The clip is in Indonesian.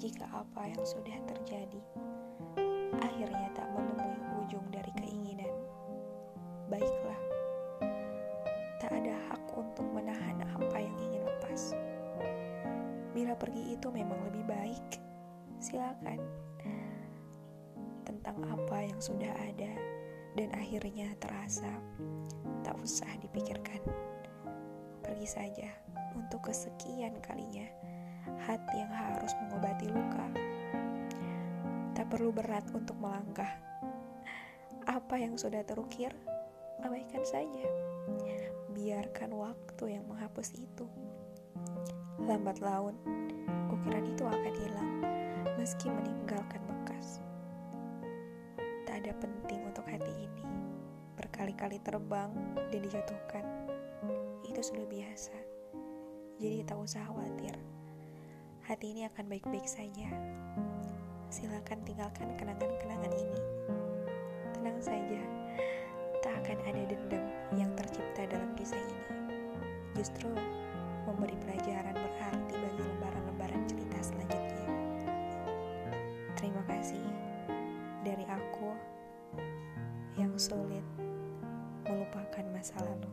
yang sudah terjadi akhirnya tak menemui ujung dari keinginan. Baiklah, tak ada hak untuk menahan apa yang ingin lepas. Bila pergi itu memang lebih baik, silakan. Tentang apa yang sudah ada dan akhirnya terasa, tak usah dipikirkan. Pergi saja untuk kesekian kalinya hati yang harus mengobati luka. Tak perlu berat untuk melangkah. Apa yang sudah terukir, abaikan saja. Biarkan waktu yang menghapus itu. Lambat laun, ukiran itu akan hilang meski meninggalkan bekas. Tak ada penting untuk hati ini berkali-kali terbang dan dijatuhkan. Itu sudah biasa. Jadi tak usah khawatir. Hati ini akan baik-baik saja. Silakan tinggalkan kenangan-kenangan ini. Tenang saja, tak akan ada dendam yang tercipta dalam kisah ini. Justru memberi pelajaran berarti bagi lembaran-lembaran cerita selanjutnya. Terima kasih dari aku yang sulit melupakan masa lalu.